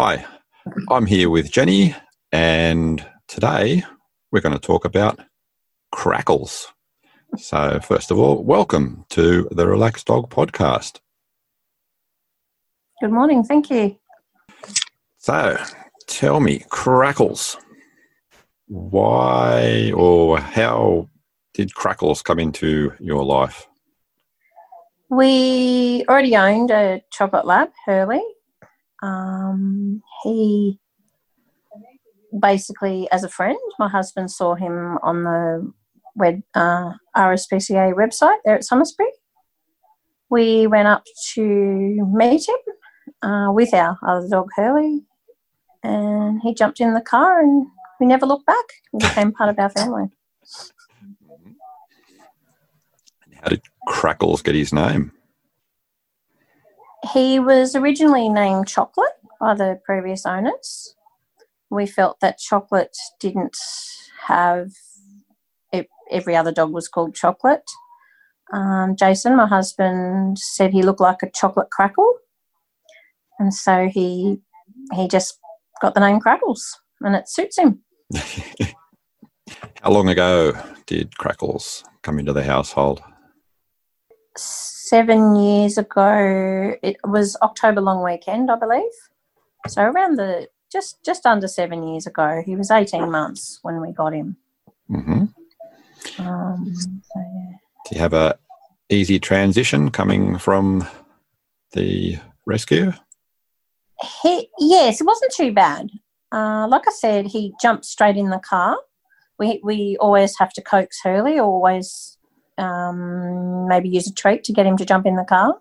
Hi, I'm here with Jenny, and today we're going to talk about crackles. So, first of all, welcome to the Relaxed Dog Podcast. Good morning. Thank you. So, tell me, crackles. Why or how did crackles come into your life? We already owned a chocolate lab, Hurley. Um, he basically, as a friend, my husband saw him on the web, uh, RSPCA website there at Somersby. We went up to meet him uh, with our other dog, Hurley, and he jumped in the car and we never looked back. He became part of our family. How did Crackles get his name? He was originally named Chocolate by the previous owners. We felt that Chocolate didn't have every other dog was called Chocolate. Um, Jason, my husband, said he looked like a chocolate crackle, and so he he just got the name Crackles, and it suits him. How long ago did Crackles come into the household? Seven years ago. It was October long weekend, I believe. So around the just just under seven years ago. He was eighteen months when we got him. Mm-hmm. Um, so, yeah. Do you have a easy transition coming from the rescue? He, yes, it wasn't too bad. Uh, like I said, he jumped straight in the car. We we always have to coax Hurley, always um, maybe use a treat to get him to jump in the car.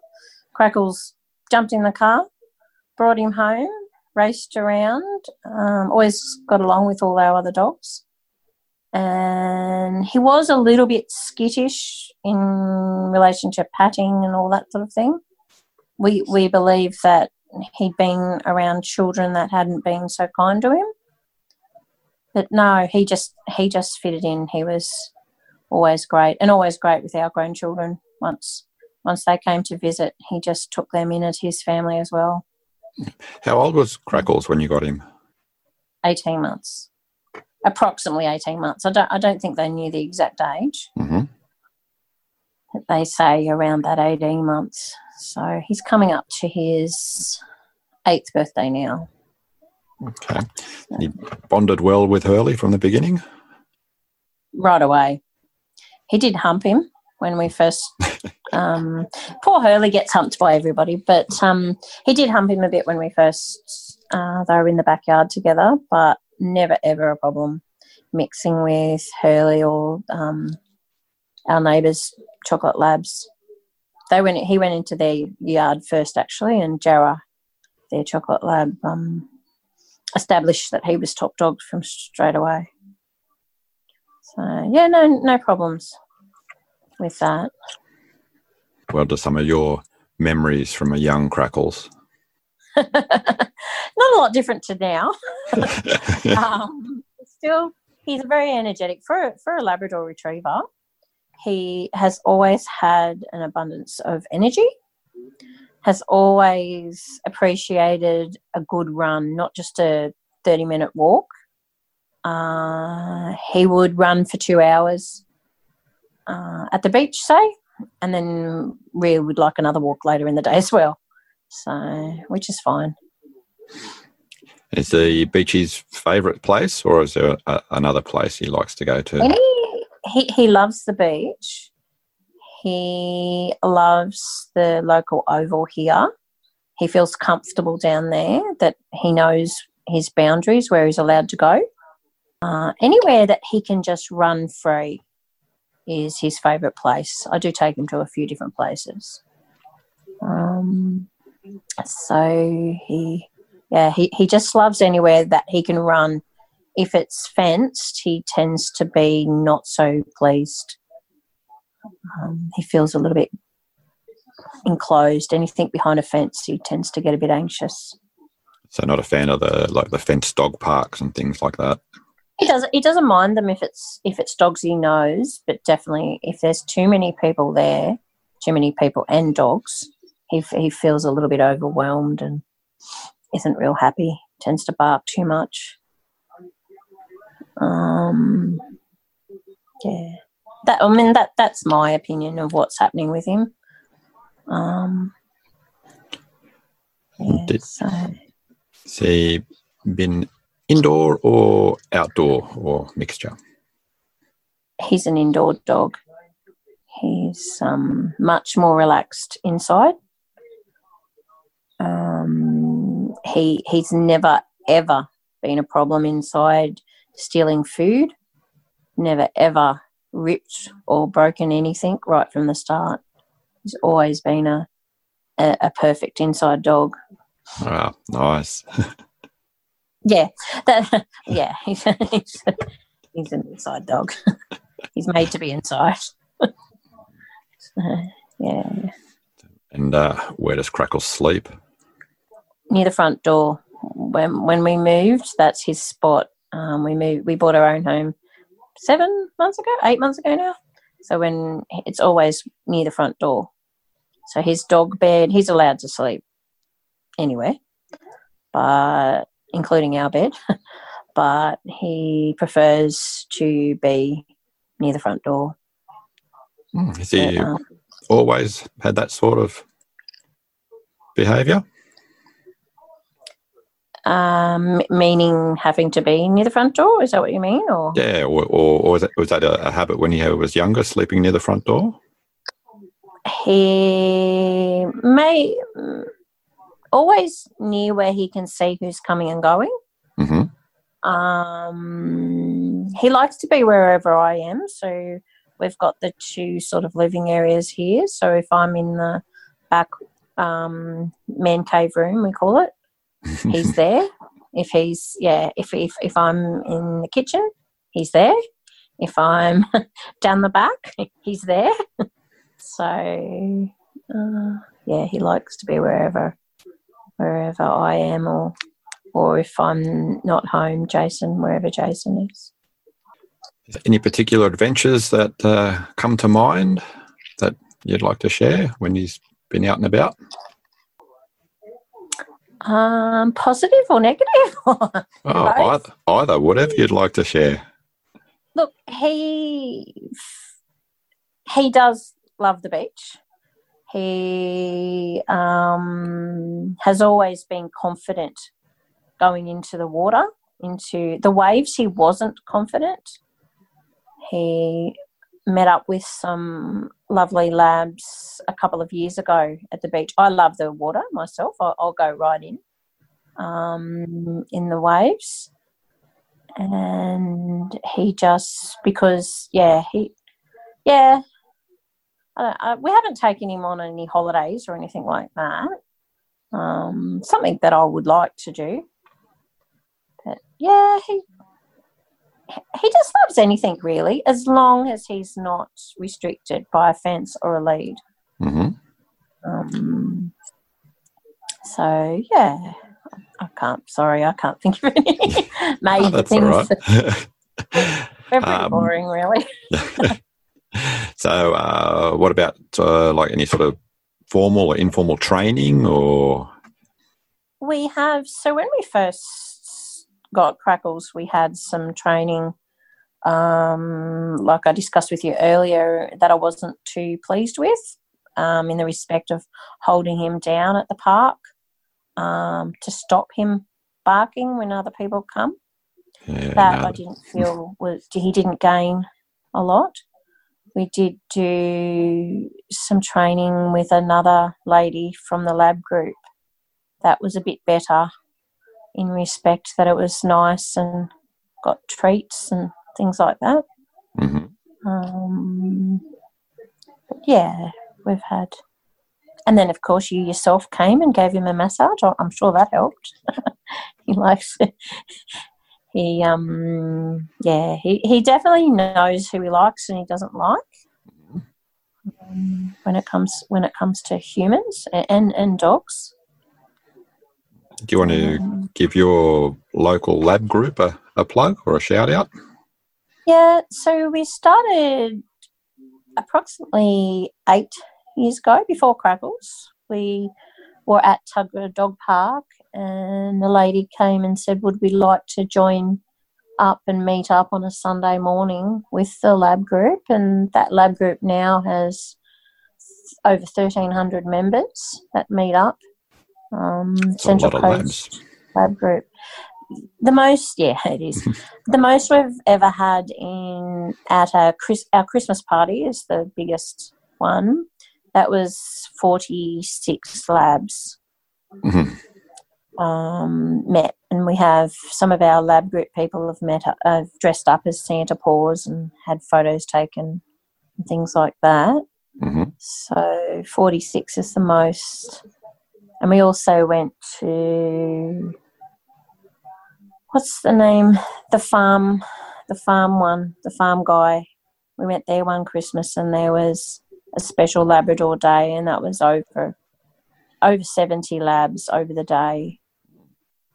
Crackles jumped in the car, brought him home, raced around, um, always got along with all our other dogs. And he was a little bit skittish in relation to patting and all that sort of thing. We we believe that he'd been around children that hadn't been so kind to him. But no, he just he just fitted in. He was always great and always great with our grandchildren. Once once they came to visit, he just took them in as his family as well. How old was Crackles when you got him? Eighteen months, approximately eighteen months. I don't I don't think they knew the exact age. Mm-hmm. They say around that eighteen months. So he's coming up to his eighth birthday now. Okay. He bonded well with Hurley from the beginning? Right away. He did hump him when we first. um, poor Hurley gets humped by everybody, but um, he did hump him a bit when we first. Uh, they were in the backyard together, but never ever a problem mixing with Hurley or um, our neighbours' chocolate labs they went. He went into their yard first, actually, and Jarrah, their chocolate lab, um, established that he was top dog from straight away. So yeah, no, no problems with that. Well, to some of your memories from a young Crackles? Not a lot different to now. um, still, he's very energetic for for a Labrador Retriever he has always had an abundance of energy, has always appreciated a good run, not just a 30 minute walk. Uh, he would run for two hours uh, at the beach, say, and then we would like another walk later in the day as well. So, which is fine. Is the beach his favourite place, or is there a, another place he likes to go to? Any he, he loves the beach. He loves the local oval here. He feels comfortable down there, that he knows his boundaries, where he's allowed to go. Uh, anywhere that he can just run free is his favourite place. I do take him to a few different places. Um, so he, yeah, he, he just loves anywhere that he can run if it's fenced, he tends to be not so pleased. Um, he feels a little bit enclosed. Anything behind a fence, he tends to get a bit anxious. So not a fan of the like the fenced dog parks and things like that. He doesn't. He doesn't mind them if it's if it's dogs he knows, but definitely if there's too many people there, too many people and dogs, he he feels a little bit overwhelmed and isn't real happy. Tends to bark too much. Um, yeah, that I mean that that's my opinion of what's happening with him. Um, yeah, Did- so Has been indoor or outdoor or mixture? he's an indoor dog. He's um, much more relaxed inside. Um, he he's never ever been a problem inside stealing food. Never ever ripped or broken anything right from the start. He's always been a a, a perfect inside dog. Ah, nice. Yeah, that, yeah, he's, he's, he's an inside dog. he's made to be inside. So, yeah, And uh, where does Crackle sleep? near the front door. When when we moved, that's his spot. Um, we moved. We bought our own home seven months ago, eight months ago now. So when it's always near the front door. So his dog bed, he's allowed to sleep anywhere, but including our bed. but he prefers to be near the front door. Hmm, Has he Um, always had that sort of behaviour? um, meaning having to be near the front door. Is that what you mean? Or Yeah, or, or, or was, that, was that a, a habit when he was younger, sleeping near the front door? he may mm, always near where he can see who's coming and going. hmm Um, he likes to be wherever I am. So we've got the two sort of living areas here. So if I'm in the back um, man cave room, we call it, he's there. If he's yeah, if if if I'm in the kitchen, he's there. If I'm down the back, he's there. so uh, yeah, he likes to be wherever wherever I am, or or if I'm not home, Jason, wherever Jason is. Any particular adventures that uh, come to mind that you'd like to share when he's been out and about? Um, positive or negative? Oh, either, either, whatever you'd like to share. Look, he he does love the beach. He um, has always been confident going into the water, into the waves. He wasn't confident. He met up with some lovely labs a couple of years ago at the beach. I love the water myself. I'll, I'll go right in um, in the waves and he just because yeah he yeah I don't, I, we haven't taken him on any holidays or anything like that. Um, something that I would like to do. But yeah he he just loves anything really as long as he's not restricted by a fence or a lead. Hmm um, so yeah I can't sorry I can't think of any major Oh, that's things. Right. They're pretty Um, boring, really. So, uh, what about uh, like any sort of formal or informal training or? We have so when we first got Crackles, we had some training. Um, like I discussed with you earlier, that I wasn't too pleased with, um, in the respect of holding him down at the park um, to stop him barking when other people come. Yeah, that no, I didn't feel was he didn't gain a lot. We did do some training with another lady from the lab group. That was a bit better in respect that it was nice and got treats and things like that. mhm. Um, yeah, we've had. And then, of course, you yourself came and gave him a massage. I'm sure that helped. he likes it. He, um, yeah, he, he definitely knows who he likes and he doesn't like. Um, when it comes when it comes to humans and and, and dogs. Do you want to Um, give your local lab group a, a plug or a shout out? Yeah, so we started approximately eight years ago before Crackles. We were at Tuggerah Dog Park, and the lady came and said, Would we like to join up and meet up on a Sunday morning with the lab group? And that lab group now has over 1,300 members that meet up. Um, It's a lot of labs. lab group. The most, yeah, it is. the most we've ever had in at our Chris, our Christmas party is the biggest one. That was forty six labs Mhm. um, met, and we have some of our lab group people have met, uh, dressed up as Santa paws and had photos taken and things like that. Mhm. So 46 is the most. And we also went to what's the name? The farm, the farm one, the farm guy. We went there one Christmas and there was a special Labrador day and that was over over 70 labs over the day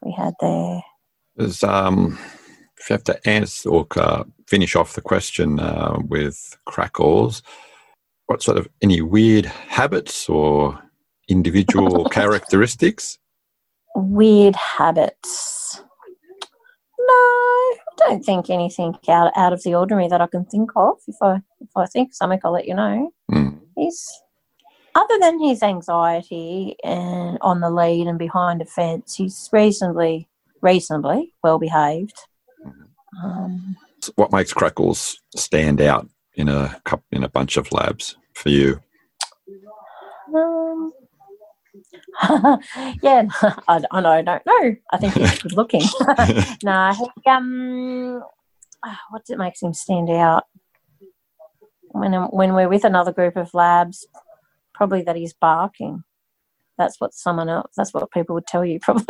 we had there. There's, um, if you have to answer or uh, finish off the question uh, with crackles, what sort of any weird habits or individual characteristics? Weird habits. No, I don't think anything out out of the ordinary that I can think of. If I if I think of something, I'll let you know. Mm. He's other than his anxiety and on the lead and behind a fence, he's reasonably reasonably well behaved. Um, What makes crackles stand out in a cup in a bunch of labs for you? um, yeah, I, I know, I don't know. I think he's good looking. no, he, um, ah, what it makes him stand out when when we're with another group of labs, probably that he's barking. That's what someone else. That's what people would tell you probably.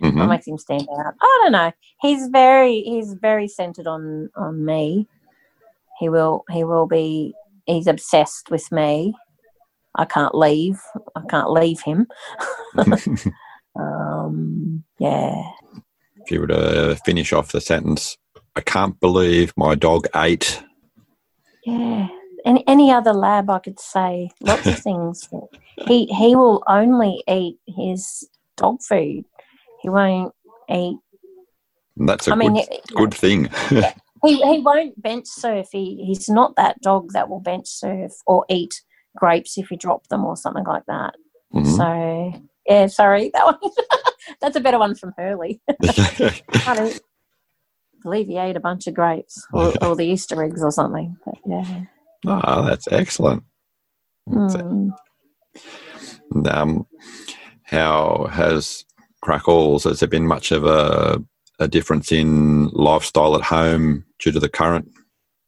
what Mhm. makes him stand out? I don't know. He's very he's very centered on on me. He will he will be. He's obsessed with me. I can't leave. I can't leave him. Um, yeah. if you were to finish off the sentence, I can't believe my dog ate. Yeah. Any any other lab I could say lots of things. He he will only eat his dog food. He won't eat. And that's a I mean, good, he, good thing. he he won't bench surf. He he's not that dog that will bench surf or eat grapes if you drop them or something like that. Mhm. So yeah, sorry that one. That's a better one from Hurley. I believe he ate a bunch of grapes or, or the Easter eggs or something. But yeah. Ah, that's excellent. That's Mm. And, um, how has Crackles, has there been much of a, a difference in lifestyle at home due to the current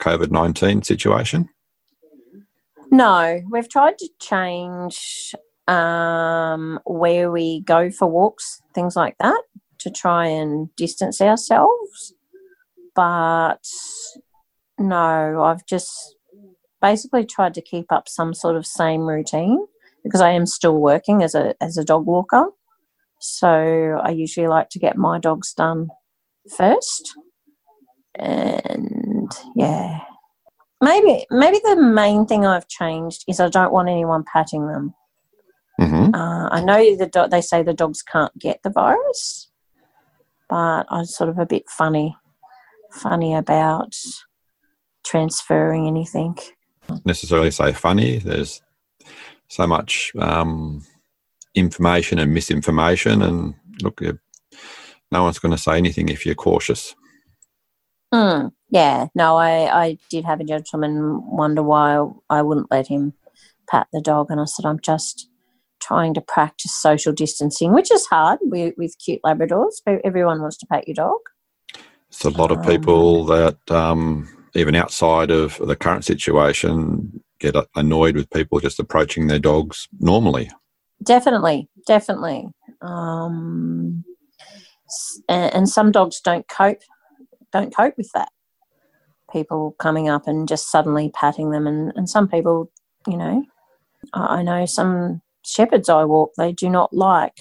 COVID 19 situation? No, we've tried to change um, where we go for walks, things like that, to try and distance ourselves. But no, I've just basically tried to keep up some sort of same routine because I am still working as a as a dog walker. So I usually like to get my dogs done first. And yeah, maybe maybe the main thing I've changed is I don't want anyone patting them. hmm Uh, I know the do- they say the dogs can't get the virus, but I'm sort of a bit funny, funny about transferring anything. Necessarily say funny. There's so much um, information and misinformation. And look, no one's going to say anything if you're cautious. Mm, yeah, no, I, I did have a gentleman wonder why I wouldn't let him pat the dog, and I said, I'm just trying to practice social distancing, which is hard with, with cute Labradors. but Everyone wants to pat your dog. It's a lot of people that, um, even outside of the current situation, get annoyed with people just approaching their dogs normally. Definitely, definitely. Um, and, some dogs don't cope, don't cope with that. People coming up and just suddenly patting them, and, and some people, you know, I, know some shepherds I walk, they do not like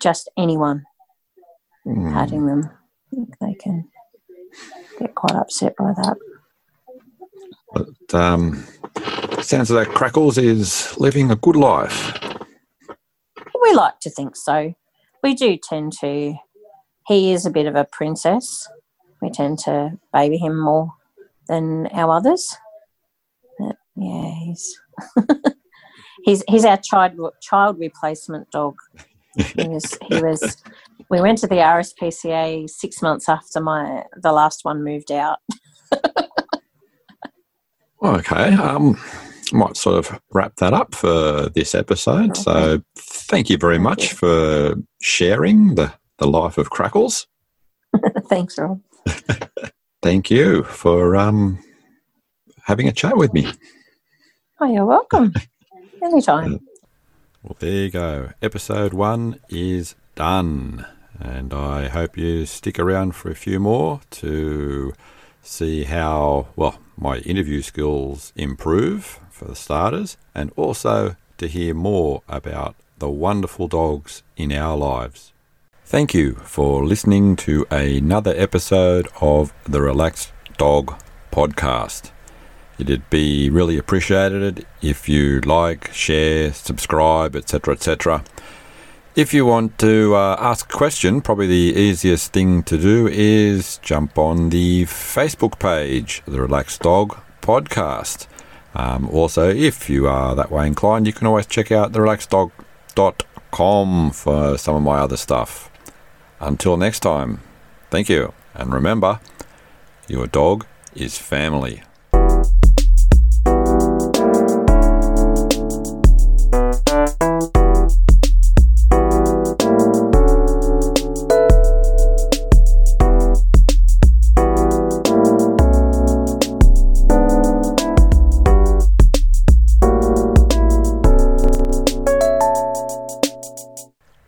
just anyone Hmm. patting them, they can get quite upset by that. But um, sounds like Crackles is living a good life. We like to think so. We do tend to. He is a bit of a princess. We tend to baby him more than our others. But, yeah, he's he's he's our child child replacement dog. He was he was. We went to the RSPCA six months after my the last one moved out. Okay. Um, might sort of wrap that up for this episode. So thank you very much you. for sharing the, the life of Crackles. Thanks, Rob. Thank you for um, having a chat with me. Oh, you're welcome. Anytime. Well, there you go. Episode one is done. And I hope you stick around for a few more to see how, well, my interview skills improve for the starters, and also to hear more about the wonderful dogs in our lives. Thank you for listening to another episode of the Relaxed Dog Podcast. It'd be really appreciated if you like, share, subscribe, etc., etc. If you want to uh, ask a question, probably the easiest thing to do is jump on the Facebook page, the Relaxed Dog Podcast. Um, also, if you are that way inclined, you can always check out therelaxeddog.com for some of my other stuff. Until next time, thank you, and remember, your dog is family.